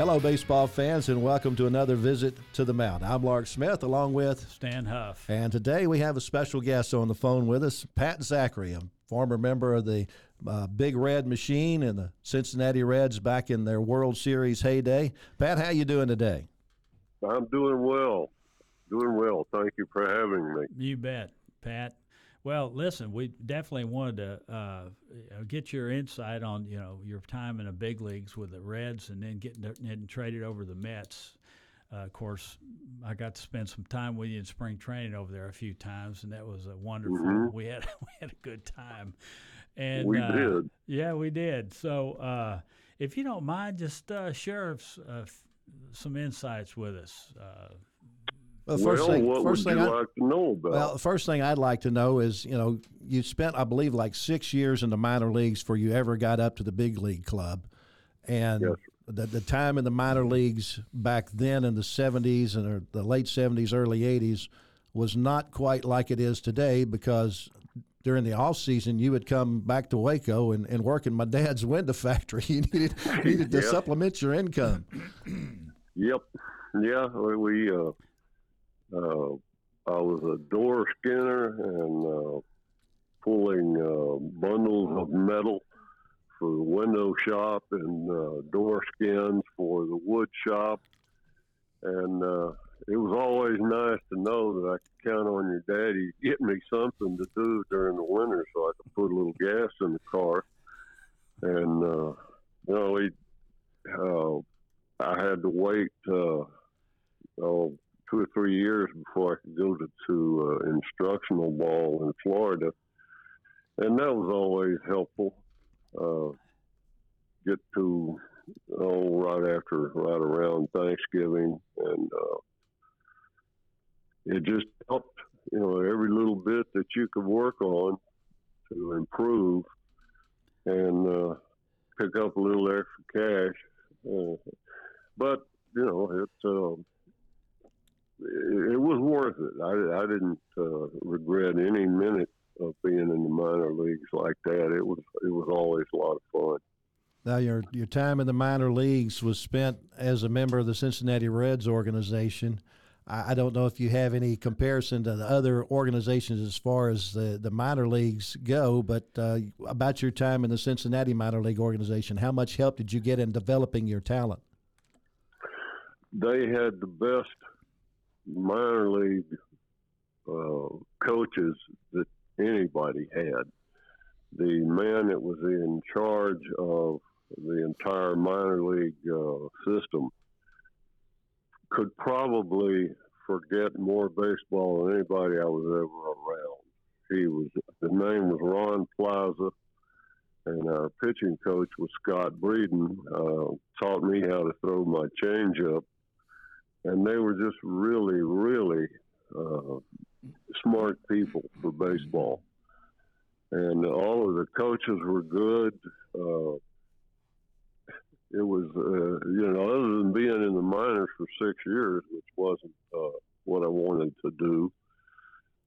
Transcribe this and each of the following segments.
Hello, baseball fans, and welcome to another visit to the mound. I'm Lark Smith, along with Stan Hough. And today we have a special guest on the phone with us, Pat Zachry, a former member of the uh, Big Red Machine and the Cincinnati Reds back in their World Series heyday. Pat, how you doing today? I'm doing well. Doing well. Thank you for having me. You bet, Pat. Well, listen, we definitely wanted to uh, get your insight on you know your time in the big leagues with the Reds, and then getting and traded over the Mets. Uh, of course, I got to spend some time with you in spring training over there a few times, and that was a wonderful. Mm-hmm. We had we had a good time, and we uh, did. Yeah, we did. So, uh, if you don't mind, just uh, share uh, some insights with us uh, well, first well, thing, what first would thing you I, like to know about? Well, the first thing I'd like to know is, you know, you spent, I believe, like six years in the minor leagues before you ever got up to the big league club, and yes. the, the time in the minor leagues back then in the '70s and the late '70s, early '80s was not quite like it is today because during the off season, you would come back to Waco and, and work in my dad's window factory. You needed needed to yep. supplement your income. yep. Yeah. We. Uh, uh, I was a door skinner and uh, pulling uh, bundles of metal for the window shop and uh, door skins for the wood shop. And uh, it was always nice to know that I could count on your daddy to get me something to do during the winter so I could put a little gas in the car. And, uh, you know, he, uh, I had to wait, uh, oh, two or three years before I could go to, to uh, instructional ball in Florida, and that was always helpful. Uh, get to oh right after right around Thanksgiving, and uh, it just helped. You know, every little bit that you could work on to improve and uh, pick up a little extra cash. Uh, but you know, it's. Uh, was worth it. I, I didn't uh, regret any minute of being in the minor leagues like that. It was it was always a lot of fun. Now your your time in the minor leagues was spent as a member of the Cincinnati Reds organization. I, I don't know if you have any comparison to the other organizations as far as the, the minor leagues go, but uh, about your time in the Cincinnati minor league organization, how much help did you get in developing your talent? They had the best minor league uh, coaches that anybody had. The man that was in charge of the entire minor league uh, system could probably forget more baseball than anybody I was ever around. He was the name was Ron Plaza, and our pitching coach was Scott Breeden. Uh, taught me how to throw my changeup and they were just really, really uh, smart people for baseball. And all of the coaches were good. Uh, it was, uh, you know, other than being in the minors for six years, which wasn't uh, what I wanted to do.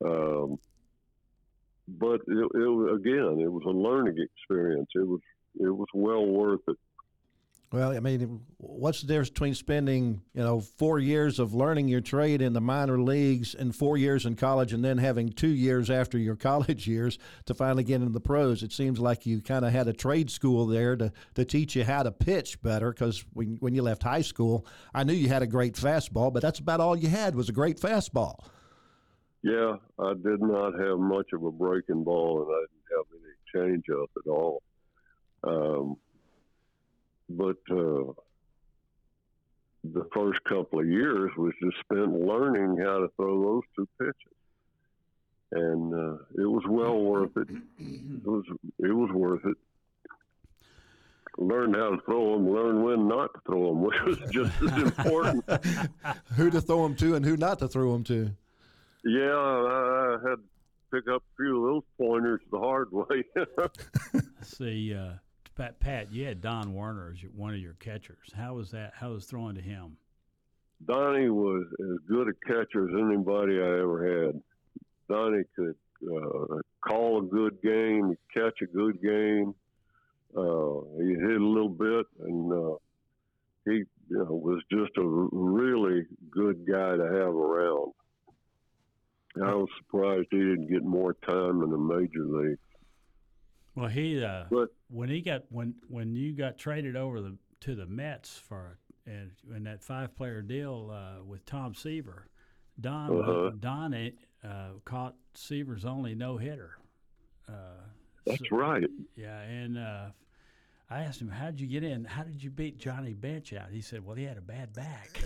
Um, but it, it, again, it was a learning experience. It was, it was well worth it. Well, I mean, what's the difference between spending, you know, four years of learning your trade in the minor leagues and four years in college and then having two years after your college years to finally get into the pros? It seems like you kind of had a trade school there to, to teach you how to pitch better because when, when you left high school, I knew you had a great fastball, but that's about all you had was a great fastball. Yeah, I did not have much of a breaking ball and I didn't have any changeup at all. Um, but uh, the first couple of years was just spent learning how to throw those two pitches, and uh, it was well worth it. It was it was worth it. Learned how to throw them, learn when not to throw them, which was just as important. who to throw them to and who not to throw them to. Yeah, I, I had to pick up a few of those pointers the hard way. See, uh, Pat, Pat, you had Don Werner as your, one of your catchers. How was that? How was throwing to him? Donnie was as good a catcher as anybody I ever had. Donnie could uh, call a good game, catch a good game. Uh, he hit a little bit, and uh, he you know, was just a really good guy to have around. I was surprised he didn't get more time in the major league. Well, he uh, But when he got when when you got traded over the to the Mets for and in that five player deal uh, with Tom Seaver, Don Uh-huh. Don uh, caught Seaver's only no hitter. Uh, that's so- right. Yeah, and uh, I asked him, "How'd you get in? How did you beat Johnny Bench out?" He said, "Well, he had a bad back.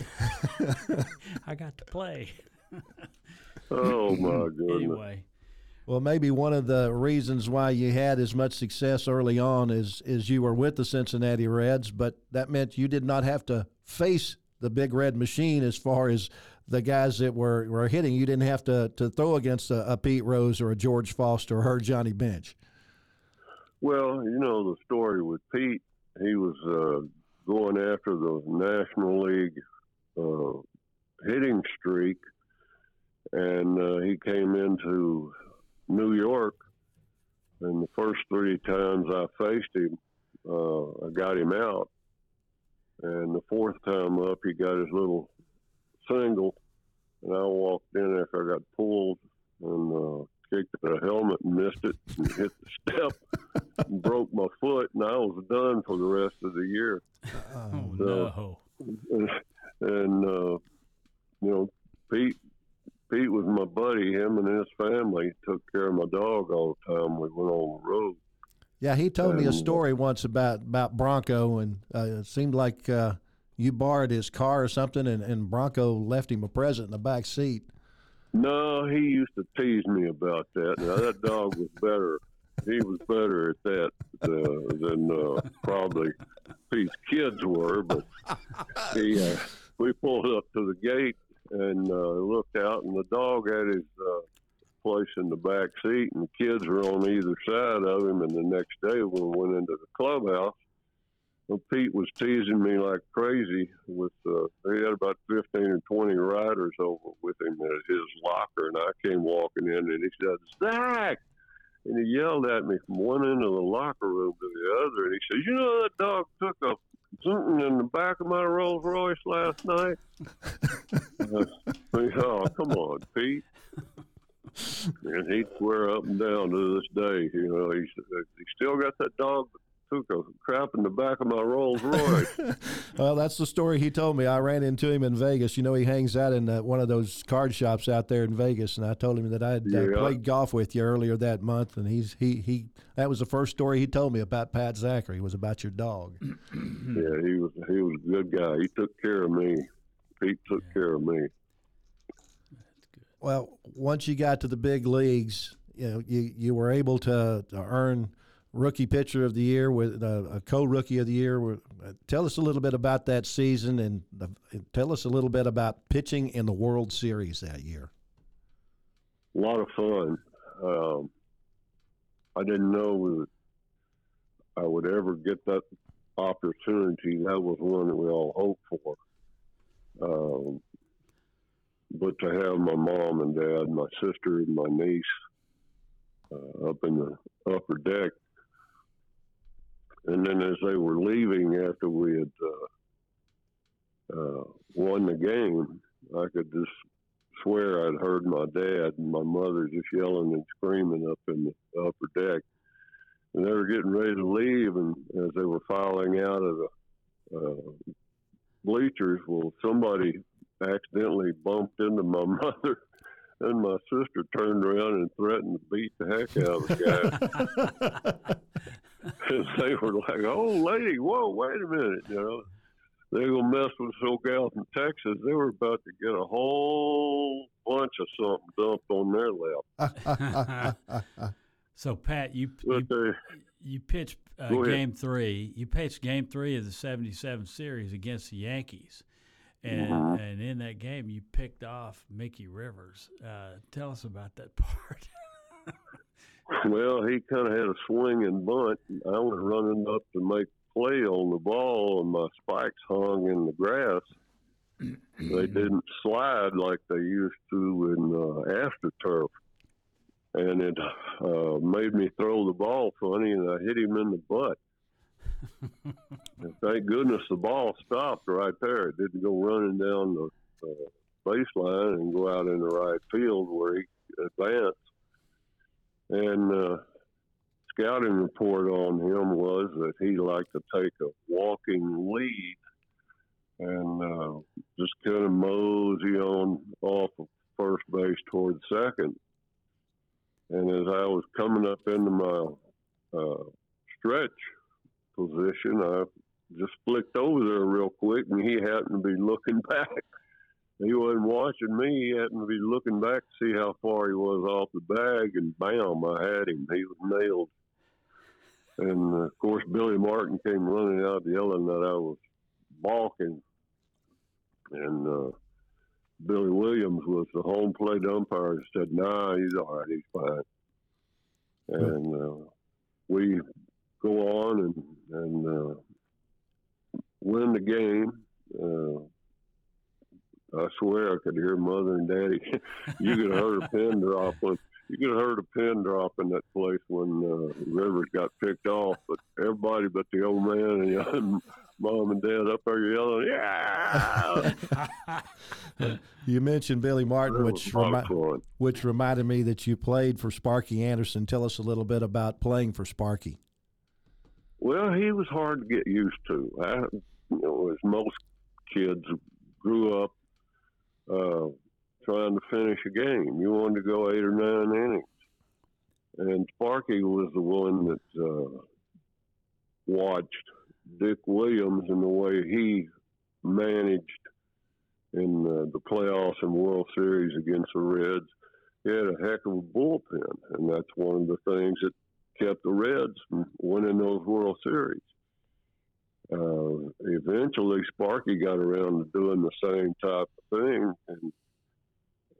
I got to play Oh my goodness. anyway." Well, maybe one of the reasons why you had as much success early on is is you were with the Cincinnati Reds, but that meant you did not have to face the big red machine as far as the guys that were, were hitting. You didn't have to, to throw against a, a Pete Rose or a George Foster or her Johnny Bench. Well, you know the story with Pete. He was uh, going after the National League uh, hitting streak, and uh, he came into New York. And the first three times I faced him, uh, I got him out. And the fourth time up, he got his little single, and I walked in after I got pulled and uh, kicked the helmet and missed it and hit the step and broke my foot, and I was done for the rest of the year. Oh So- no! And uh, you know, Pete Pete was my buddy. Him and his family took care of my dog all the time. We went on the road. Yeah, he told me a story once about, about Bronco, and uh, it seemed like uh, you borrowed his car or something, and, and Bronco left him a present in the back seat. No, he used to tease me about that. Now that dog was better. He was better at that uh, than uh, probably Pete's kids were. But he, uh, we pulled up to the gate and uh, out, and the dog had his uh, place in the back seat, and the kids were on either side of him. And the next day, when we went into the clubhouse, well, Pete was teasing me like crazy. With uh, he had about fifteen or twenty riders over with him at his locker, and I came walking in, and he said, "Zach," and he yelled at me from one end of the locker room to the other, and he said, "You know that dog took a in the back of my Rolls Royce last night." Oh, come on, Pete. And he'd swear up and down to this day, you know, he, he still got that dog that took a crap in the back of my Rolls Royce. Well, that's the story he told me. I ran into him in Vegas. You know, he hangs out in uh, one of those card shops out there in Vegas, and I told him that I had uh, played golf with you earlier that month, and he's he he. That was the first story he told me about Pat Zachry was about your dog. yeah, he was he was a good guy. He took care of me. Pete took care of me. Well, once you got to the big leagues, you know, you, you were able to, to earn rookie pitcher of the year with uh, a co-rookie of the year. Uh, Tell us a little bit about that season, and, the, tell us a little bit about pitching in the World Series that year. A lot of fun. Um, I didn't know I would ever get that opportunity. That was one that we all hoped for. Um, but to have my mom and dad, my sister and my niece uh, up in the upper deck, and then as they were leaving after we had uh, uh, won the game, I could just swear I'd heard my dad and my mother just yelling and screaming up in the upper deck. And they were getting ready to leave, and as they were filing out of the uh, bleachers, well, somebody accidentally bumped into my mother, and my sister turned around and threatened to beat the heck out of the guy. and they were like, "Oh, lady, whoa, wait a minute," you know. they're gonna mess with us old gals in Texas. They were about to get a whole bunch of something dumped on their lap. so Pat, you you, they, you pitched uh, game three. You pitched game three of the '77 series against the Yankees, and mm-hmm. and in that game you picked off Mickey Rivers. Uh, tell us about that part. Well, he kind of had a swing and bunt. I was running up to make play on the ball, and my spikes hung in the grass. they didn't slide like they used to in uh, AstroTurf, and it uh, made me throw the ball funny, and I hit him in the butt. and thank goodness the ball stopped right there. It didn't go running down the uh, baseline and go out in the right field where he advanced. And uh, scouting report on him was that he liked to take a walking lead and uh, just kind of mosey on off of first base towards second. And as I was coming up into my uh, stretch position, I just flicked over there real quick, and he happened to be looking back. He wasn't watching me. He happened to be looking back to see how far he was off the bag, and bam, I had him. He was nailed. And uh, of course, Billy Martin came running out yelling that I was balking. And uh, Billy Williams was the home plate umpire and said, nah, he's all right, he's fine. And uh, we go on and, and uh, win the game. Uh, I swear I could hear mother and daddy. you could have heard a pin drop when you could have heard a pin drop in that place when uh, Rivers got picked off. But everybody but the old man and mom and dad up there yelling, "Yeah!" you mentioned Billy Martin, which remi- which reminded me that you played for Sparky Anderson. Tell us a little bit about playing for Sparky. Well, he was hard to get used to. I, you know, as most kids grew up to finish a game. You wanted to go eight or nine innings. And Sparky was the one that uh, watched Dick Williams and the way he managed in uh, the playoffs and World Series against the Reds. He had a heck of a bullpen, and that's one of the things that kept the Reds from winning those World Series. Uh, eventually, Sparky got around to doing the same type of thing, and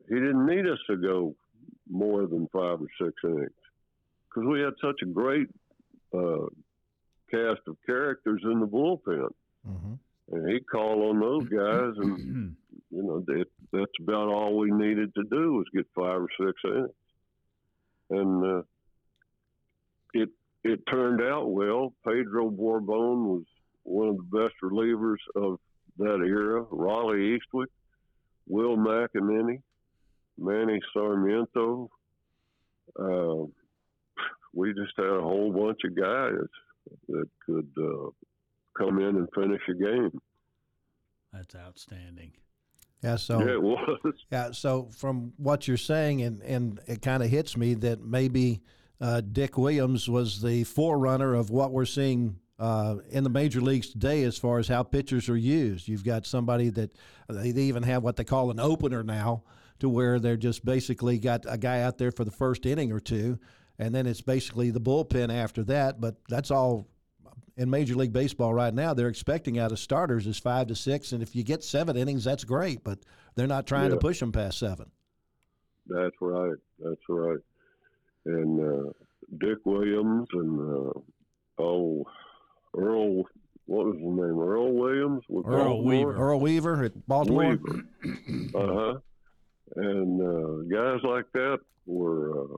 he didn't need us to go more than five or six innings because we had such a great uh, cast of characters in the bullpen. Mm-hmm. And he called on those guys, and you know that, that's about all we needed to do was get five or six innings, and uh, it it turned out well. Pedro Borbon was one of the best relievers of that era. Rawly Eastwick, Will McEnaney, Manny Sarmiento. Uh, we just had a whole bunch of guys that could uh, come in and finish a game. That's outstanding. Yeah, so yeah, it was. Yeah, so from what you're saying, and and it kind of hits me that maybe uh, Dick Williams was the forerunner of what we're seeing uh, in the major leagues today as far as how pitchers are used. You've got somebody that they even have what they call an opener now, to where they're just basically got a guy out there for the first inning or two, and then it's basically the bullpen after that. But that's all in Major League Baseball right now. They're expecting out of starters is five to six, and if you get seven innings, that's great. But they're not trying yeah. to push them past seven. That's right. That's right. And uh, Dick Williams and uh, oh Earl what was his name? Earl Williams with Earl Baltimore? Weaver. Earl Weaver at Baltimore. uh huh. And uh, guys like that were uh,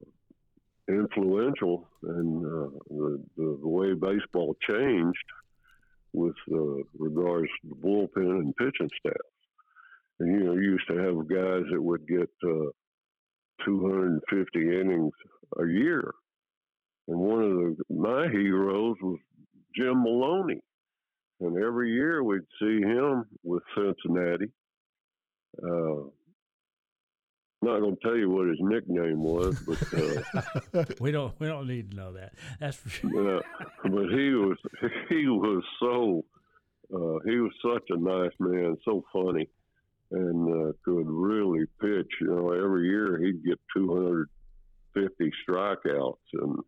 influential in uh, the, the, way baseball changed with uh, regards to the bullpen and pitching staff. And you know, you used to have guys that would get uh, 250 innings a year. And one of the, my heroes was Jim Maloney. And every year we'd see him with Cincinnati. Uh, not going to tell you what his nickname was, but uh, we don't we don't need to know that. That's for sure. Yeah, but he was he was so uh, he was such a nice man, so funny, and uh, could really pitch. You know, every year he'd get 250 strikeouts and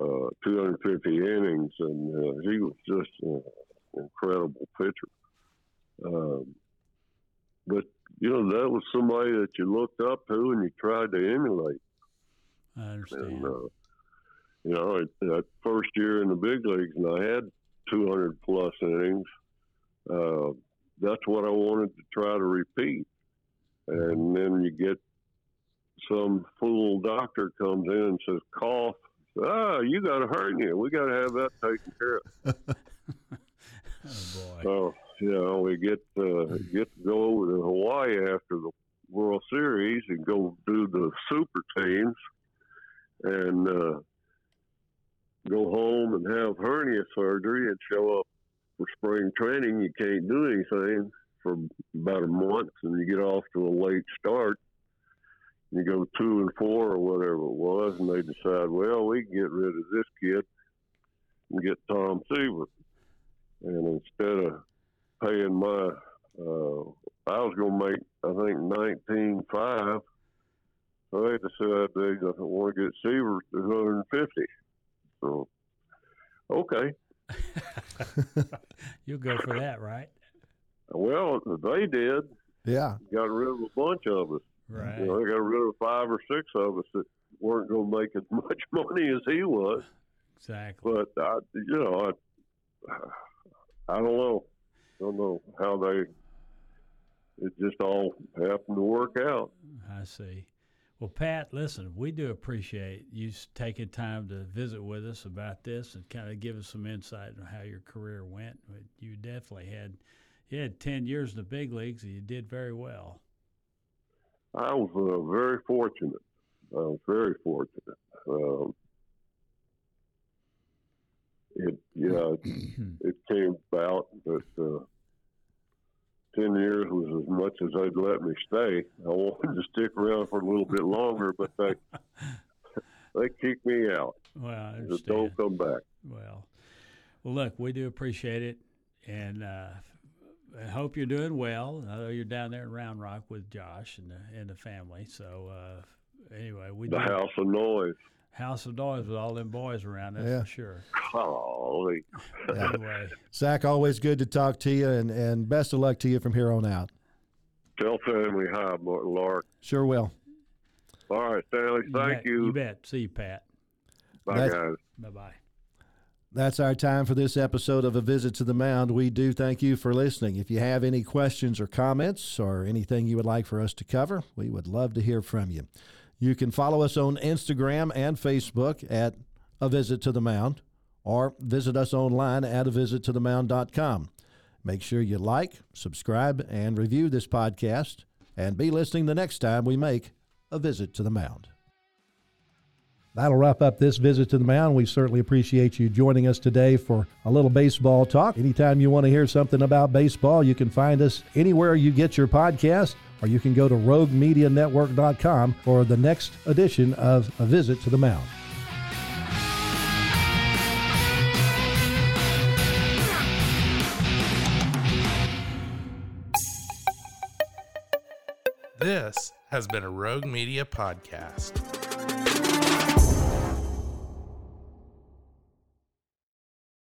uh, 250 innings, and uh, he was just an incredible pitcher. Um, but you know, that was somebody that you looked up to and you tried to emulate. I understand. And, uh, you know, that first year in the big leagues, and I had 200 plus innings. Uh, that's what I wanted to try to repeat. And then you get some fool doctor comes in and says, cough. Ah, you got a hernia. We got to have that taken care of. oh boy. So you know, we get uh, get to go over to Hawaii after the World Series and go do the super teams, and uh, go home and have hernia surgery and show up for spring training. You can't do anything for about a month, and you get off to a late start. You go two and four or whatever it was, and they decide, well, we can get rid of this kid and get Tom Seaver. And instead of paying my, uh, I was going to make, I think, nineteen five. So they decided they want to get Seaver to 150. So, okay. You'll go for that, right? Well, they did. Yeah. Got rid of a bunch of us. Right. You know, they got rid of five or six of us that weren't going to make as much money as he was. Exactly. But I, you know, I, I don't know, don't know how they. It just all happened to work out. I see. Well, Pat, listen, we do appreciate you taking time to visit with us about this and kind of give us some insight on how your career went. But you definitely had you had ten years in the big leagues, and you did very well. I was uh, very fortunate. I was very fortunate. Um, it yeah, it, it came about that uh, ten years was as much as they'd let me stay. I wanted to stick around for a little bit longer, but they they kicked me out. Well, I Just don't come back. Well, well, look, we do appreciate it, and uh, I hope you're doing well. I know you're down there in Round Rock with Josh and the and the family. So uh, anyway, we The do house of noise. House of Noise with all them boys around. That's Yeah. for sure. Golly. Yeah. Anyway, Zach, always good to talk to you, and, and best of luck to you from here on out. Tell family hi, Mar- Lark. Sure will. All right, Stanley. you Thank bet, you. You bet. See you, Pat. Bye, That- guys. Bye bye. That's our time for this episode of A Visit to the Mound. We do thank you for listening. If you have any questions or comments or anything you would like for us to cover, we would love to hear from you. You can follow us on Instagram and Facebook at A Visit to the Mound or visit us online at a visit to the mound.com. Make sure you like, subscribe, and review this podcast, and be listening the next time we make A Visit to the Mound. That'll wrap up this visit to the mound. We certainly appreciate you joining us today for a little baseball talk. Anytime you want to hear something about baseball, you can find us anywhere you get your podcast, or you can go to roguemedianetwork.com for the next edition of A Visit to the Mound. This has been a Rogue Media podcast.